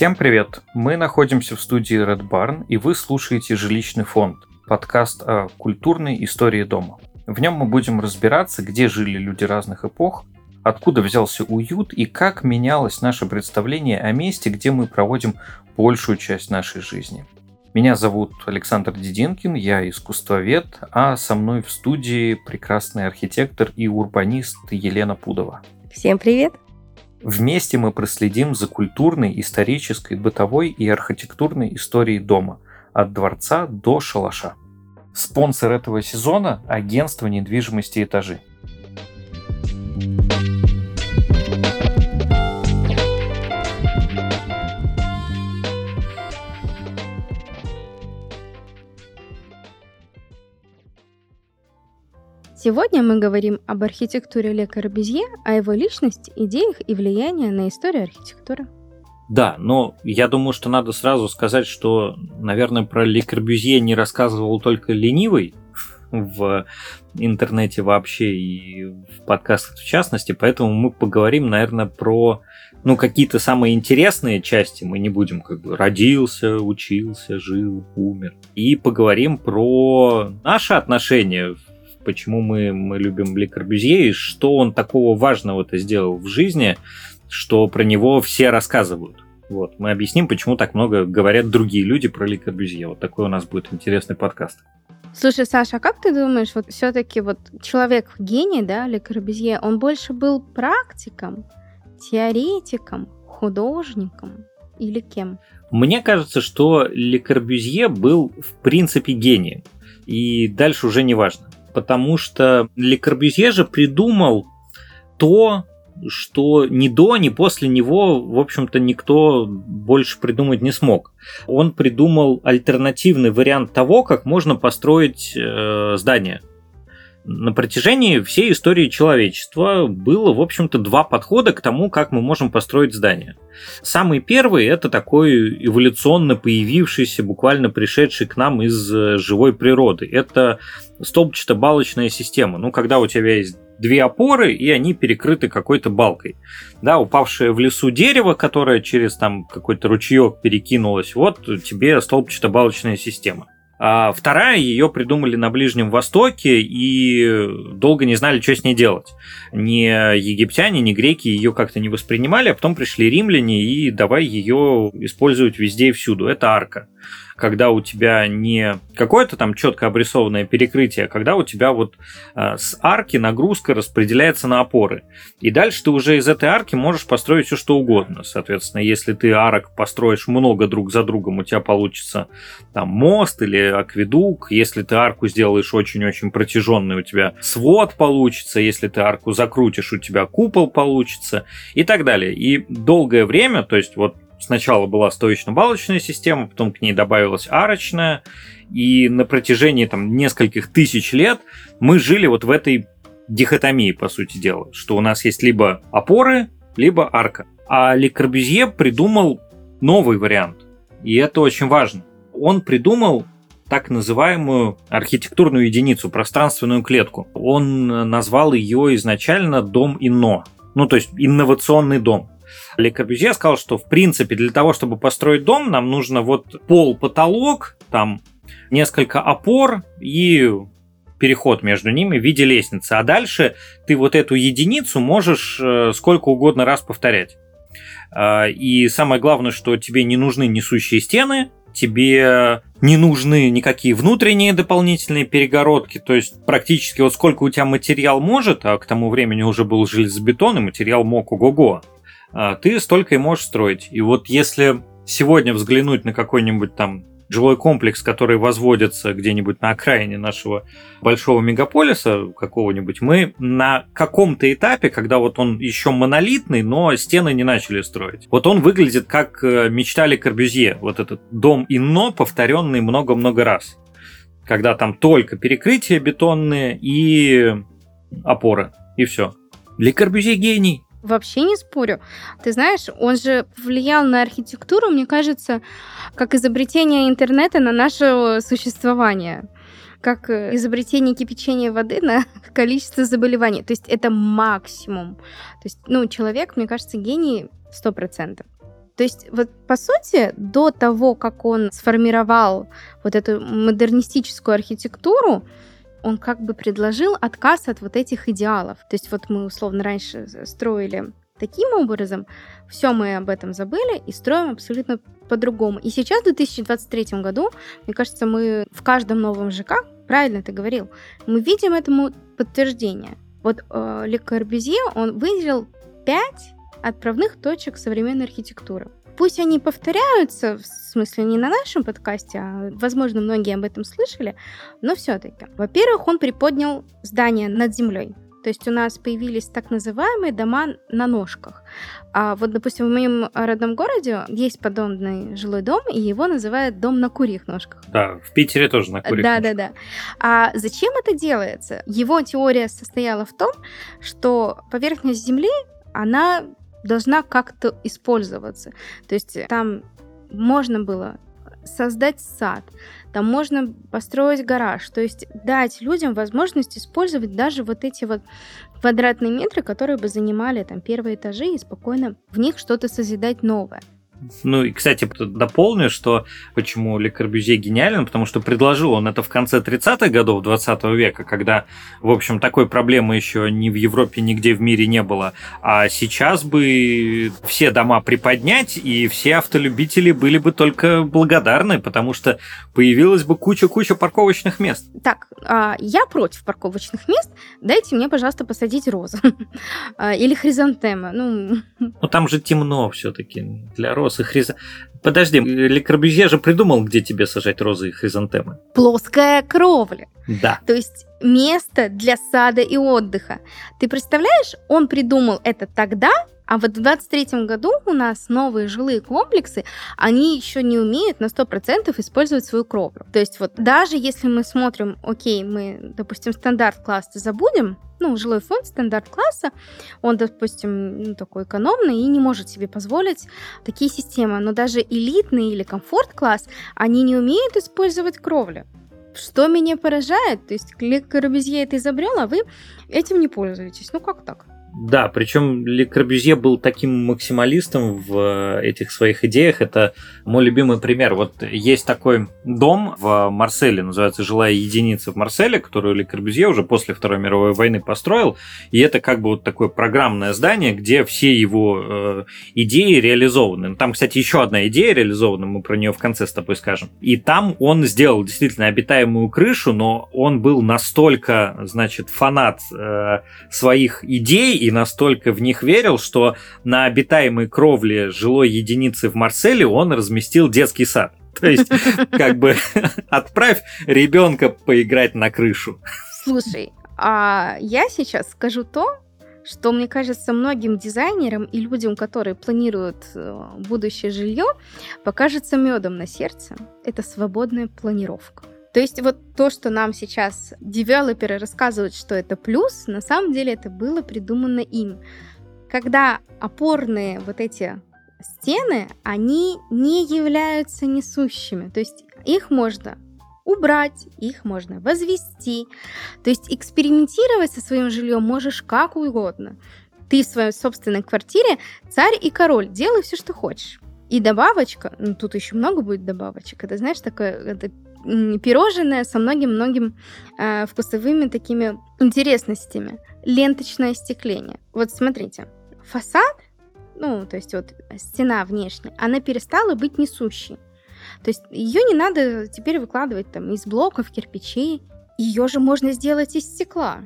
Всем привет! Мы находимся в студии Red Barn, и вы слушаете «Жилищный фонд» – подкаст о культурной истории дома. В нем мы будем разбираться, где жили люди разных эпох, откуда взялся уют и как менялось наше представление о месте, где мы проводим большую часть нашей жизни. Меня зовут Александр Дединкин, я искусствовед, а со мной в студии прекрасный архитектор и урбанист Елена Пудова. Всем привет! Вместе мы проследим за культурной, исторической, бытовой и архитектурной историей дома, от дворца до шалаша. Спонсор этого сезона – агентство недвижимости «Этажи». Сегодня мы говорим об архитектуре Ле Корбюзье, о его личности, идеях и влиянии на историю архитектуры. Да, но я думаю, что надо сразу сказать, что, наверное, про Ле Корбюзье не рассказывал только ленивый в интернете вообще и в подкастах в частности, поэтому мы поговорим, наверное, про ну, какие-то самые интересные части, мы не будем как бы родился, учился, жил, умер. И поговорим про наши отношения почему мы, мы любим Ли Корбюзье и что он такого важного-то сделал в жизни, что про него все рассказывают. Вот, мы объясним, почему так много говорят другие люди про Ли Корбюзье. Вот такой у нас будет интересный подкаст. Слушай, Саша, а как ты думаешь, вот все-таки вот человек гений, да, Ле Корбюзье, он больше был практиком, теоретиком, художником или кем? Мне кажется, что Ле Корбюзье был в принципе гением. И дальше уже не важно потому что Ле Корбюзье же придумал то, что ни до, ни после него, в общем-то, никто больше придумать не смог. Он придумал альтернативный вариант того, как можно построить э, здание на протяжении всей истории человечества было, в общем-то, два подхода к тому, как мы можем построить здание. Самый первый – это такой эволюционно появившийся, буквально пришедший к нам из э, живой природы. Это столбчато-балочная система. Ну, когда у тебя есть две опоры, и они перекрыты какой-то балкой. Да, упавшее в лесу дерево, которое через там какой-то ручеек перекинулось, вот тебе столбчато-балочная система. А вторая ее придумали на Ближнем Востоке и долго не знали, что с ней делать. Ни египтяне, ни греки ее как-то не воспринимали, а потом пришли римляне и давай ее использовать везде и всюду. Это арка когда у тебя не какое-то там четко обрисованное перекрытие, а когда у тебя вот э, с арки нагрузка распределяется на опоры. И дальше ты уже из этой арки можешь построить все что угодно. Соответственно, если ты арок построишь много друг за другом, у тебя получится там мост или акведук. Если ты арку сделаешь очень-очень протяженный, у тебя свод получится. Если ты арку закрутишь, у тебя купол получится и так далее. И долгое время, то есть вот Сначала была стоечно-балочная система, потом к ней добавилась арочная, и на протяжении там нескольких тысяч лет мы жили вот в этой дихотомии, по сути дела, что у нас есть либо опоры, либо арка. А Ле Корбюзье придумал новый вариант, и это очень важно. Он придумал так называемую архитектурную единицу, пространственную клетку. Он назвал ее изначально дом Инно, ну то есть инновационный дом. Ле Корбюзье сказал, что в принципе для того, чтобы построить дом, нам нужно вот пол, потолок, там несколько опор и переход между ними в виде лестницы. А дальше ты вот эту единицу можешь э, сколько угодно раз повторять. А, и самое главное, что тебе не нужны несущие стены, тебе не нужны никакие внутренние дополнительные перегородки, то есть практически вот сколько у тебя материал может, а к тому времени уже был железобетон, и материал мог ого-го, ты столько и можешь строить. И вот если сегодня взглянуть на какой-нибудь там жилой комплекс, который возводится где-нибудь на окраине нашего большого мегаполиса какого-нибудь, мы на каком-то этапе, когда вот он еще монолитный, но стены не начали строить. Вот он выглядит как э, мечтали Корбюзье, вот этот дом Инно, повторенный много-много раз. Когда там только перекрытия бетонные и опоры, и все. Для Корбюзье гений. Вообще не спорю. Ты знаешь, он же влиял на архитектуру, мне кажется, как изобретение интернета на наше существование как э, изобретение кипячения воды на количество заболеваний. То есть это максимум. То есть, ну, человек, мне кажется, гений 100%. То То есть, вот по сути, до того, как он сформировал вот эту модернистическую архитектуру, он как бы предложил отказ от вот этих идеалов. То есть вот мы условно раньше строили таким образом, все мы об этом забыли и строим абсолютно по-другому. И сейчас, в 2023 году, мне кажется, мы в каждом новом ЖК, правильно ты говорил, мы видим этому подтверждение. Вот э, Ле Корбюзье, он выделил пять отправных точек современной архитектуры. Пусть они повторяются, в смысле не на нашем подкасте, а, возможно, многие об этом слышали, но все-таки. Во-первых, он приподнял здание над землей. То есть у нас появились так называемые дома на ножках. А вот, допустим, в моем родном городе есть подобный жилой дом, и его называют дом на курьих ножках. Да, в Питере тоже на курьих да, ножках. Да, да, да. А зачем это делается? Его теория состояла в том, что поверхность Земли, она должна как-то использоваться. То есть там можно было создать сад, там можно построить гараж, то есть дать людям возможность использовать даже вот эти вот квадратные метры, которые бы занимали там первые этажи и спокойно в них что-то созидать новое. Ну и, кстати, дополню, что почему Ле Корбюзье гениален, потому что предложил он это в конце 30-х годов 20 века, когда, в общем, такой проблемы еще ни в Европе, нигде в мире не было. А сейчас бы все дома приподнять, и все автолюбители были бы только благодарны, потому что появилась бы куча-куча парковочных мест. Так, а, я против парковочных мест. Дайте мне, пожалуйста, посадить розы. А, или хризантемы. Ну, ну там же темно все-таки для роз роз и хризантемы. Подожди, Ле Корбюзье же придумал, где тебе сажать розы и хризантемы. Плоская кровля. Да. То есть место для сада и отдыха. Ты представляешь, он придумал это тогда, а вот в 23 году у нас новые жилые комплексы, они еще не умеют на 100% использовать свою кровлю. То есть вот даже если мы смотрим, окей, мы, допустим, стандарт класса забудем, ну, жилой фонд стандарт класса, он, допустим, ну, такой экономный и не может себе позволить такие системы. Но даже элитный или комфорт класс, они не умеют использовать кровлю. Что меня поражает, то есть Ле Корбюзье это изобрел, а вы этим не пользуетесь. Ну как так? Да, причем Ле Корбюзье был таким максималистом в э, этих своих идеях. Это мой любимый пример. Вот есть такой дом в Марселе, называется «Жилая единица в Марселе», которую Ле Корбюзье уже после Второй мировой войны построил. И это как бы вот такое программное здание, где все его э, идеи реализованы. Там, кстати, еще одна идея реализована, мы про нее в конце с тобой скажем. И там он сделал действительно обитаемую крышу, но он был настолько, значит, фанат э, своих идей и настолько в них верил, что на обитаемой кровле жилой единицы в Марселе он разместил детский сад. То есть, как бы, отправь ребенка поиграть на крышу. Слушай, а я сейчас скажу то, что, мне кажется, многим дизайнерам и людям, которые планируют э, будущее жилье, покажется медом на сердце. Это свободная планировка. То есть вот то, что нам сейчас девелоперы рассказывают, что это плюс, на самом деле это было придумано им. Когда опорные вот эти стены, они не являются несущими. То есть их можно убрать, их можно возвести. То есть экспериментировать со своим жильем можешь как угодно. Ты в своей собственной квартире царь и король, делай все, что хочешь. И добавочка, ну тут еще много будет добавочек, это знаешь, такое это пирожное со многим-многим э, вкусовыми такими интересностями. Ленточное остекление. Вот смотрите, фасад, ну, то есть вот стена внешняя, она перестала быть несущей. То есть ее не надо теперь выкладывать там из блоков, кирпичей. Ее же можно сделать из стекла.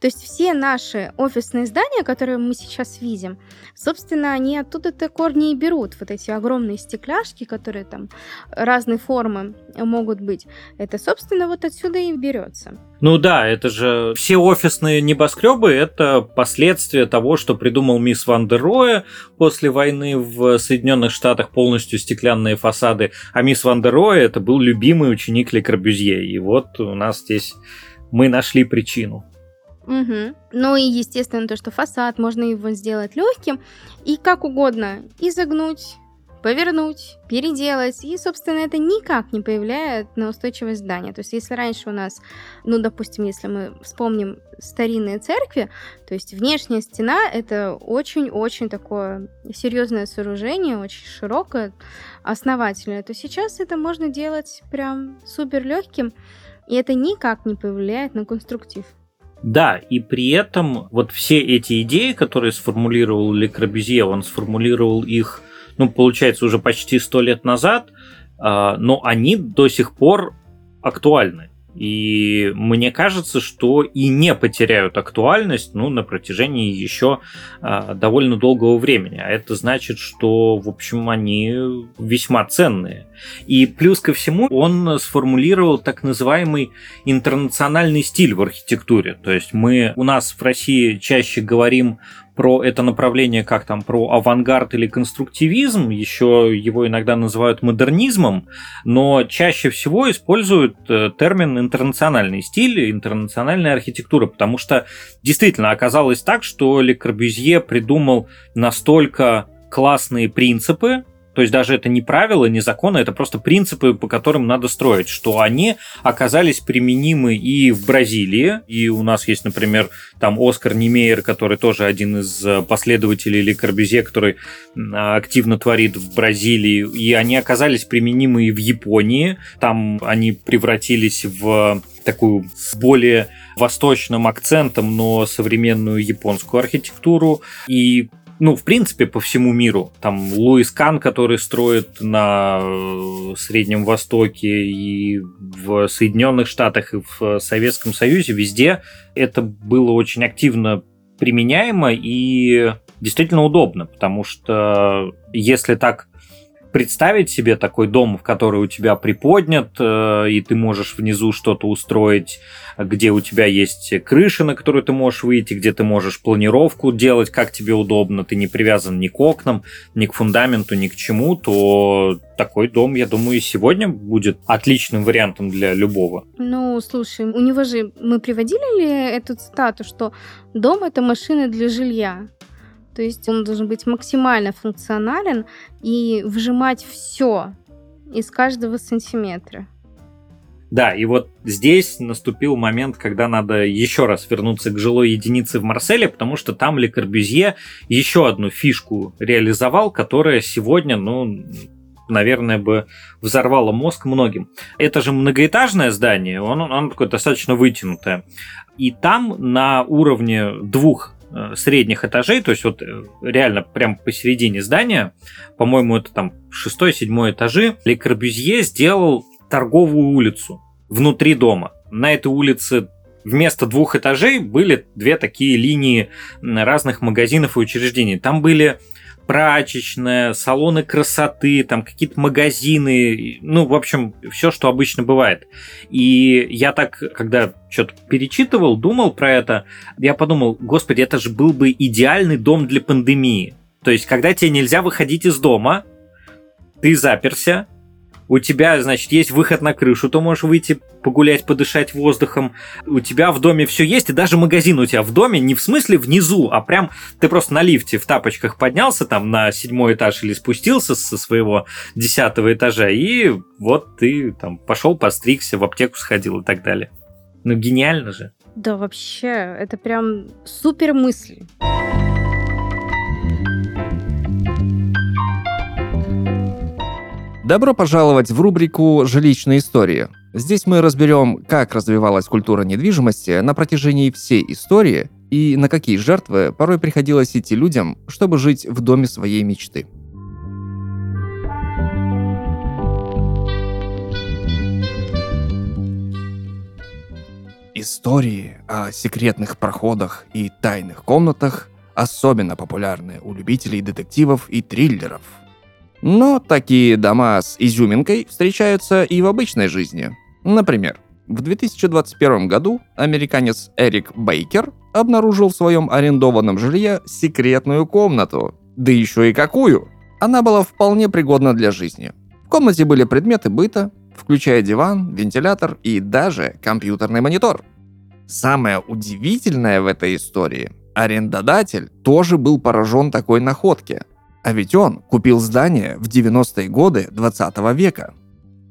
То есть все наши офисные здания, которые мы сейчас видим, собственно, они оттуда-то корни и берут. Вот эти огромные стекляшки, которые там разной формы могут быть. Это, собственно, вот отсюда и берется. Ну да, это же все офисные небоскребы это последствия того, что придумал мисс Ван дер Роя после войны в Соединенных Штатах полностью стеклянные фасады, а мисс Ван дер Роя это был любимый ученик Ле Корбюзье. И вот у нас здесь мы нашли причину. Угу. Ну и, естественно, то, что фасад можно его сделать легким и как угодно изогнуть, повернуть, переделать. И, собственно, это никак не повлияет на устойчивость здания. То есть, если раньше у нас, ну, допустим, если мы вспомним старинные церкви, то есть внешняя стена — это очень-очень такое серьезное сооружение, очень широкое, основательное, то сейчас это можно делать прям супер легким, и это никак не повлияет на конструктив. Да, и при этом вот все эти идеи, которые сформулировал Ле Корбюзье, он сформулировал их, ну, получается, уже почти сто лет назад, а, но они до сих пор актуальны. И мне кажется, что и не потеряют актуальность ну, на протяжении еще а, довольно долгого времени. А это значит, что, в общем, они весьма ценные. И плюс ко всему он сформулировал так называемый интернациональный стиль в архитектуре. То есть мы у нас в России чаще говорим про это направление как там про авангард или конструктивизм, еще его иногда называют модернизмом, но чаще всего используют э, термин интернациональный стиль, интернациональная архитектура, потому что действительно оказалось так, что Ле Корбюзье придумал настолько классные принципы, то есть даже это не правила, не законы, это просто принципы, по которым надо строить, что они оказались применимы и в Бразилии, и у нас есть, например, там Оскар Немейер, который тоже один из последователей Ли Корбюзье, который активно творит в Бразилии, и они оказались применимы и в Японии, там они превратились в такую с более восточным акцентом, но современную японскую архитектуру. И ну, в принципе, по всему миру. Там Луис Кан, который строит на э, Среднем Востоке и в Соединенных Штатах, и в Советском Союзе, везде это было очень активно применяемо и действительно удобно, потому что если так представить себе такой дом, в который у тебя приподнят, э, и ты можешь внизу что-то устроить, где у тебя есть крыша, на которую ты можешь выйти, где ты можешь планировку делать, как тебе удобно, ты не привязан ни к окнам, ни к фундаменту, ни к чему, то такой дом, я думаю, и сегодня будет отличным вариантом для любого. Ну, слушай, у него же мы приводили ли эту цитату, что дом это машина для жилья? То есть он должен быть максимально функционален и выжимать все из каждого сантиметра. Да, и вот здесь наступил момент, когда надо еще раз вернуться к жилой единице в Марселе, потому что там Ле Корбюзье еще одну фишку реализовал, которая сегодня, ну, наверное, бы взорвало мозг многим. Это же многоэтажное здание, оно, оно такое достаточно вытянутое. И там на уровне двух средних этажей, то есть вот э, реально прям посередине здания, по-моему, это там шестой-седьмой этажи, Ле Корбюзье сделал торговую улицу внутри дома. На этой улице вместо двух этажей были две такие линии разных магазинов и учреждений. Там были прачечная, салоны красоты, там какие-то магазины, ну, в общем, все, что обычно бывает. И я так, когда что-то перечитывал, думал про это, я подумал, господи, это же был бы идеальный дом для пандемии. То есть, когда тебе нельзя выходить из дома, ты заперся, у тебя, значит, есть выход на крышу, то можешь выйти погулять, подышать воздухом. У тебя в доме все есть, и даже магазин у тебя в доме не в смысле внизу, а прям ты просто на лифте в тапочках поднялся там на седьмой этаж или спустился со своего десятого этажа, и вот ты там пошел, постригся, в аптеку сходил и так далее. Ну, гениально же. Да, вообще, это прям супер мысль. Добро пожаловать в рубрику «Жилищные истории». Здесь мы разберем, как развивалась культура недвижимости на протяжении всей истории и на какие жертвы порой приходилось идти людям, чтобы жить в доме своей мечты. Истории о секретных проходах и тайных комнатах особенно популярны у любителей детективов и триллеров – но такие дома с изюминкой встречаются и в обычной жизни. Например, в 2021 году американец Эрик Бейкер обнаружил в своем арендованном жилье секретную комнату. Да еще и какую! Она была вполне пригодна для жизни. В комнате были предметы быта, включая диван, вентилятор и даже компьютерный монитор. Самое удивительное в этой истории – арендодатель тоже был поражен такой находке – А ведь он купил здание в 90-е годы 20 века.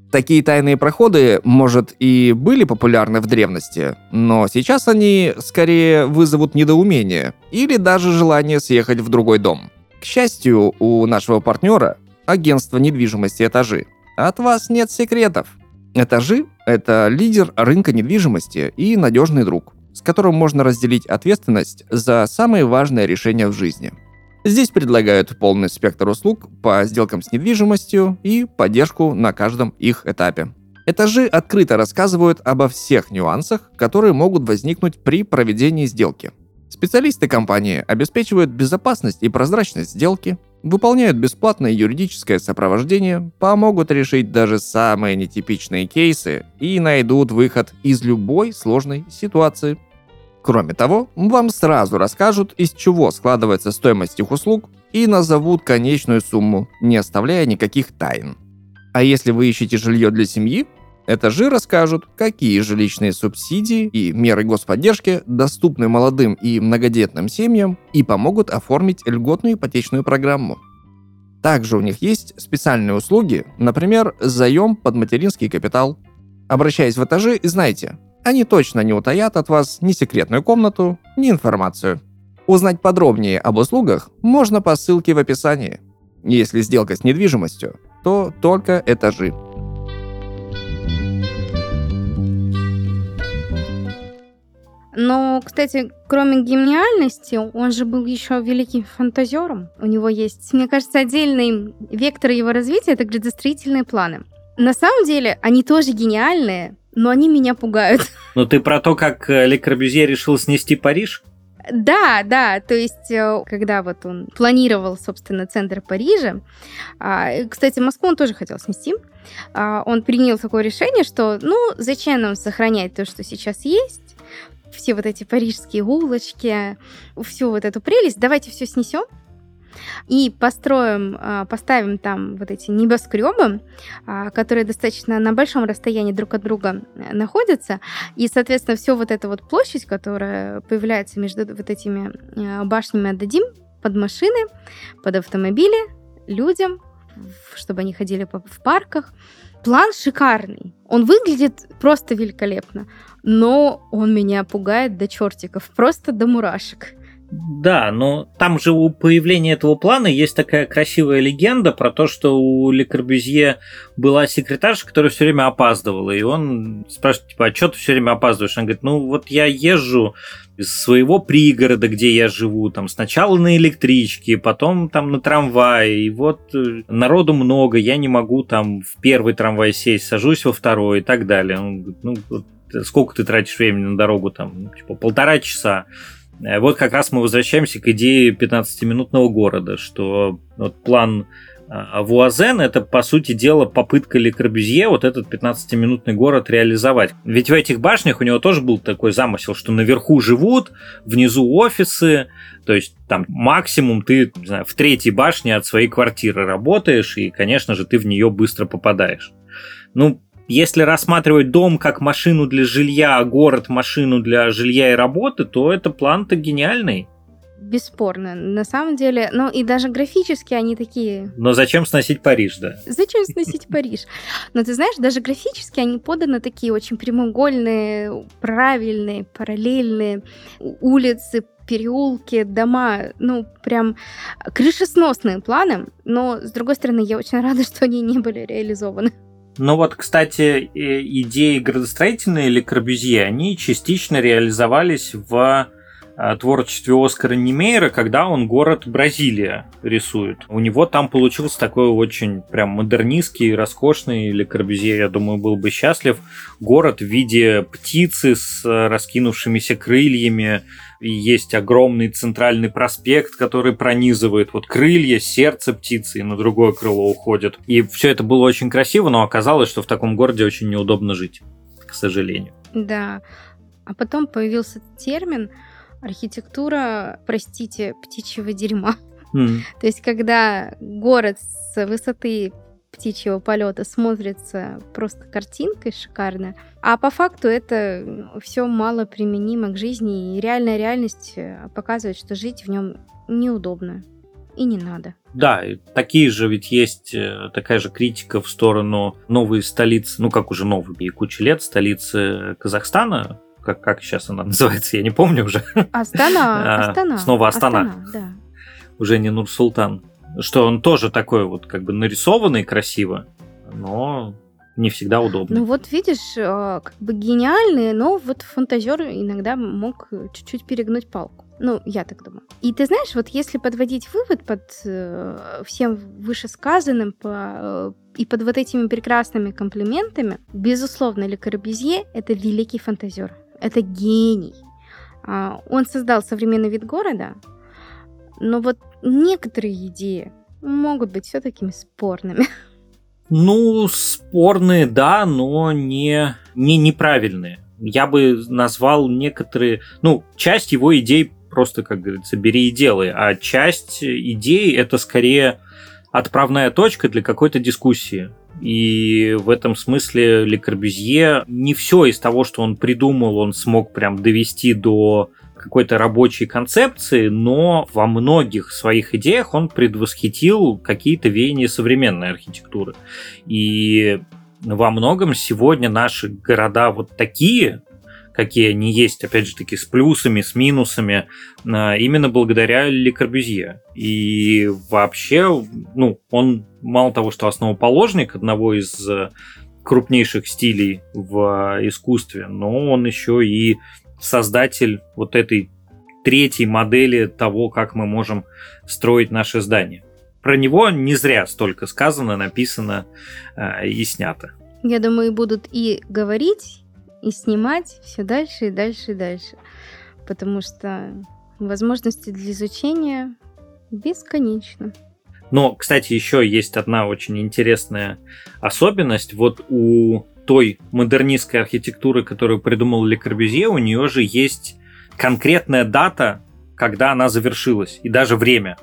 Такие тайные проходы, может, и были популярны в древности, но сейчас они скорее вызовут недоумение или даже желание съехать в другой дом. К счастью, у нашего партнера, агентства недвижимости «Этажи», от вас нет секретов. «Этажи» — это лидер рынка недвижимости и надежный друг, с которым можно разделить ответственность за самые важные решения в жизни – Здесь предлагают полный спектр услуг по сделкам с недвижимостью и поддержку на каждом их этапе. Этажи открыто рассказывают обо всех нюансах, которые могут возникнуть при проведении сделки. Специалисты компании обеспечивают безопасность и прозрачность сделки, выполняют бесплатное юридическое сопровождение, помогут решить даже самые нетипичные кейсы и найдут выход из любой сложной ситуации. Кроме того, вам сразу расскажут, из чего складывается стоимость их услуг и назовут конечную сумму, не оставляя никаких тайн. А если вы ищете жилье для семьи, этажи расскажут, какие жилищные субсидии и меры господдержки доступны молодым и многодетным семьям и помогут оформить льготную ипотечную программу. Также у них есть специальные услуги, например, заем под материнский капитал. Обращаясь в этажи, знайте, они точно не утаят от вас ни секретную комнату, ни информацию. Узнать подробнее об услугах можно по ссылке в описании. Если сделка с недвижимостью, то только этажи. Но, кстати, кроме гениальности, он же был еще великим фантазером. У него есть, мне кажется, отдельный вектор его развития, это градостроительные планы. На самом деле, они тоже гениальные, но они меня пугают. Ну ты про то, как э, Ле Корбюзье решил снести Париж? Да, да, то есть, э, когда вот он планировал, собственно, центр Парижа, а, кстати, Москву он тоже хотел снести, а, он принял такое решение, что, ну, зачем нам сохранять то, что сейчас есть, все вот эти парижские улочки, всю вот эту прелесть, давайте все снесем, и построим, а, поставим там вот эти небоскребы, а, которые достаточно на большом расстоянии друг от друга э, находятся, и, соответственно, все вот эта вот площадь, которая появляется между вот этими э, башнями, отдадим под машины, под автомобили, людям, чтобы они ходили в парках. План шикарный. Он выглядит просто великолепно, но он меня пугает до чертиков, просто до мурашек. Да, но там же у появления этого плана есть такая красивая легенда про то, что у Ле Корбюзье была секретарша, которая все время опаздывала. И он спрашивает, типа, а что ты все время опаздываешь? Он говорит, ну вот я езжу из своего пригорода, где я живу, там сначала на электричке, потом там на трамвае, и вот э, народу много, я не могу там в первый трамвай сесть, сажусь во второй и так далее. Он говорит, ну вот, сколько ты тратишь времени на дорогу, там, типа полтора часа. Э, вот как раз мы возвращаемся к идее 15-минутного города, что вот план а, Вуазен это, по сути дела, попытка Ле Корбюзье вот этот 15-минутный город реализовать. Ведь в этих башнях у него тоже был такой замысел, что наверху живут, внизу офисы, то есть там максимум ты, не знаю, в третьей башне от своей квартиры работаешь, и, конечно же, ты в нее быстро попадаешь. Ну, если рассматривать дом как машину для жилья, а город машину для жилья и работы, то это план-то гениальный. Бесспорно. На самом деле, ну и даже графически они такие... Но зачем сносить Париж, да? Зачем сносить Париж? Но ты знаешь, даже графически они поданы такие очень прямоугольные, правильные, параллельные улицы, переулки, дома, ну, прям крышесносные планы, но, с другой стороны, я очень рада, что они не были реализованы. Но вот, кстати, идеи градостроительные или Корбюзье, они частично реализовались в а, творчестве Оскара Немейра, когда он город Бразилия рисует. У него там получился такой очень прям модернистский, роскошный, или Корбюзье, я думаю, был бы счастлив, город в виде птицы с раскинувшимися крыльями, и есть огромный центральный проспект, который пронизывает вот крылья, сердце птицы и на другое крыло уходит. И все это было очень красиво, но оказалось, что в таком городе очень неудобно жить, к сожалению. Да. А потом появился термин архитектура, простите, птичьего дерьма. Mm. То есть, когда город с высоты птичьего полета смотрится просто картинкой шикарно, а по факту это все мало применимо к жизни, и реальная реальность э, показывает, что жить в нем неудобно. и не надо. Да, такие же ведь есть э, такая же критика в сторону новой столицы, ну как уже новой, ей куча лет, столицы Казахстана, как, как сейчас она называется, я не помню уже. Астана, А, Астана. снова Астана. Астана, да. Уже не Нур-Султан. Что он тоже такой вот как бы нарисованный красиво, но не всегда удобный. Ну вот видишь, э, как бы гениальный, но вот фантазер иногда мог чуть-чуть перегнуть палку. Ну, я так думаю. И ты знаешь, вот если подводить вывод под э, всем вышесказанным по, э, и под вот этими прекрасными комплиментами, безусловно, Ле Корбюзье — это великий фантазер. Это гений. А, Он создал современный вид города, но вот некоторые идеи могут быть все такими спорными. Ну, спорные, да, но не, не неправильные. Я бы назвал некоторые... Ну, часть его идей просто, как говорится, бери и делай, а часть идей это скорее отправная точка для какой-то дискуссии. И в этом смысле Ле Корбюзье не все из того, что он придумал, он смог прям довести до какой-то рабочей концепции, но во многих своих идеях он предвосхитил какие-то веяния современной архитектуры. И во многом сегодня наши города вот такие, какие они есть, опять же таки, с плюсами, с минусами, а, именно благодаря Ле Корбюзье. И вообще, ну, он мало того, что основоположник одного из крупнейших стилей в искусстве, но он еще и создатель вот этой третьей модели того, как мы можем строить наши здания. Про него не зря столько сказано, написано э, и снято. Я думаю, будут и говорить, и снимать все дальше и дальше и дальше. Потому что возможности для изучения бесконечны. Но, кстати, еще есть одна очень интересная особенность. Вот у той модернистской архитектуры, которую придумал Ле Корбюзье, у нее же есть конкретная дата, когда она завершилась, и даже время.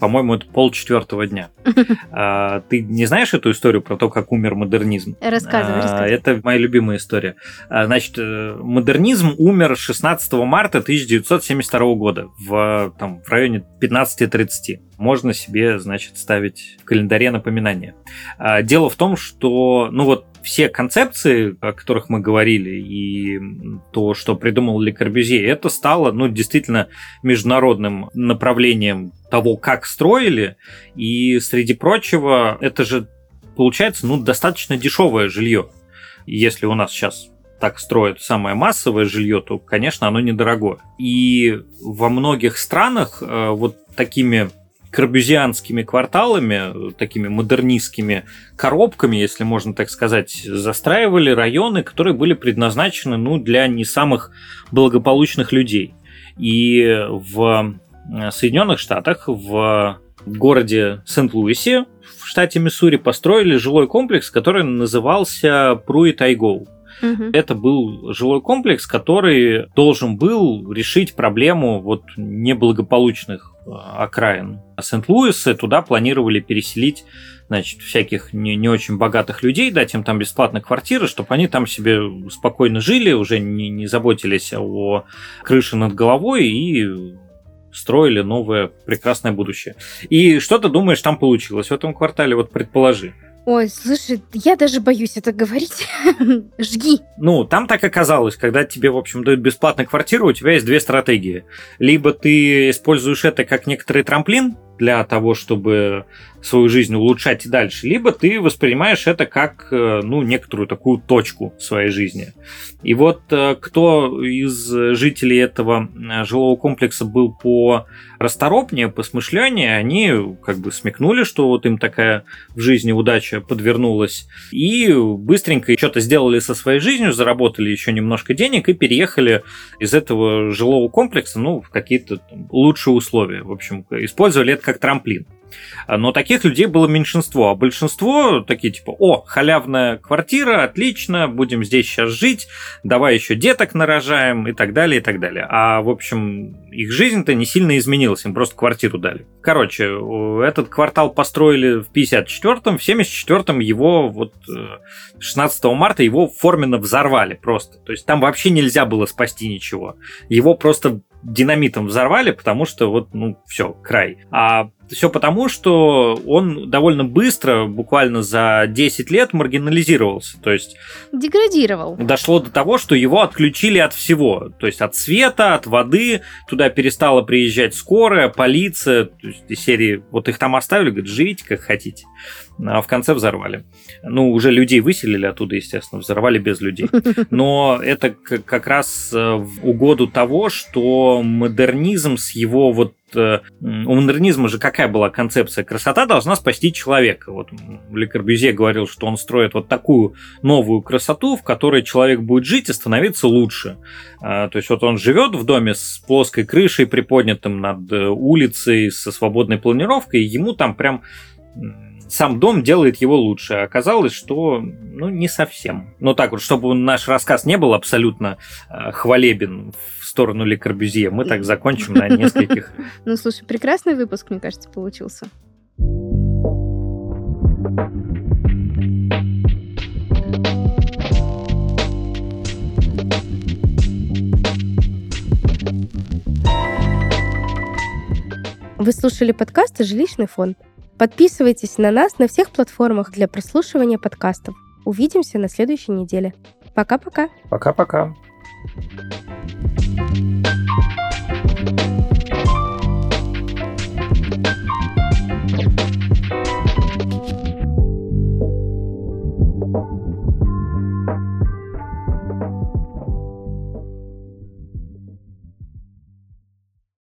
По-моему, это полчетвертого дня. А, ты не знаешь эту историю про то, как умер модернизм? Рассказывай, А, рассказывай. Это моя любимая история. А, Значит, э, модернизм умер 16 марта 1972 года в, там, в районе 15.30. Можно себе, значит, ставить в календаре напоминания. А, Дело в том, что, ну вот, все концепции, о которых мы говорили, и то, что придумал Ле Корбюзье, это стало, ну, действительно международным направлением того, как строили, и, среди прочего, это же получается, ну, достаточно дешевое жилье. Если у нас сейчас так строят самое массовое жилье, то, конечно, оно недорогое. И во многих странах э, вот такими корбюзианскими кварталами, такими модернистскими коробками, если можно так сказать, застраивали районы, которые были предназначены ну, для не самых благополучных людей. И в э, Соединенных Штатах, в городе Сент-Луисе, в штате Миссури, построили жилой комплекс, который назывался Пруит Айгоу. Мгм. Это был жилой комплекс, который должен был решить проблему вот неблагополучных окраин Сент-Луиса. Туда планировали переселить значит, всяких не, не очень богатых людей, дать им там бесплатно квартиры, чтобы они там себе спокойно жили, уже не, не заботились о крыше над головой и строили новое прекрасное будущее. И что ты думаешь, там получилось в этом квартале? Вот предположи. Ой, слушай, я даже боюсь это говорить. Жги. Ну, там так оказалось, когда тебе, в общем, дают бесплатно квартиру, у тебя есть две стратегии. Либо ты используешь это как некоторый трамплин для того, чтобы свою жизнь улучшать и дальше, либо ты воспринимаешь это как, э, ну, некоторую такую точку в своей жизни. И вот э, кто из жителей этого э, жилого комплекса был по расторопнее, посмышленнее, они как бы смекнули, что вот им такая в жизни удача подвернулась, и быстренько что-то сделали со своей жизнью, заработали еще немножко денег и переехали из этого жилого комплекса, ну, в какие-то лучшие условия. В общем, использовали это как трамплин. Но таких людей было меньшинство, а большинство такие типа, о, халявная квартира, отлично, будем здесь сейчас жить, давай еще деток нарожаем и так далее, и так далее. А, в общем, их жизнь-то не сильно изменилась, им просто квартиру дали. Короче, этот квартал построили в 54-м, в 74-м его вот э, 16 марта его форменно взорвали просто. То есть там вообще нельзя было спасти ничего. Его просто динамитом взорвали, потому что вот, ну, все, край. А Все потому, что он довольно быстро, буквально за 10 лет, маргинализировался. То есть... Деградировал. Дошло до того, что его отключили от всего. То есть от света, от воды. Туда перестала приезжать скорая, полиция. То есть из серии... Вот их там оставили, говорят, живите как хотите а в конце взорвали. Ну, уже людей выселили оттуда, естественно, взорвали без людей. Но это как раз э, в угоду того, что модернизм с его вот у модернизма же какая была концепция? Красота должна спасти человека. Вот Ле Корбюзье говорил, что он строит вот такую новую красоту, в которой человек будет жить и становиться лучше. А, то есть вот он живет в доме с плоской крышей, приподнятым над э, улицей, со свободной планировкой, и ему там прям сам дом делает его лучше. Оказалось, что ну, не совсем. Но так вот, чтобы наш рассказ не был абсолютно э, хвалебен в сторону Ле Корбюзье, мы так закончим на нескольких. Ну, слушай, прекрасный выпуск, мне кажется, получился. Вы слушали подкаст «Жилищный фонд». Подписывайтесь на нас на всех платформах для прослушивания подкастов. Увидимся на следующей неделе. Пока-пока. Пока-пока. thank you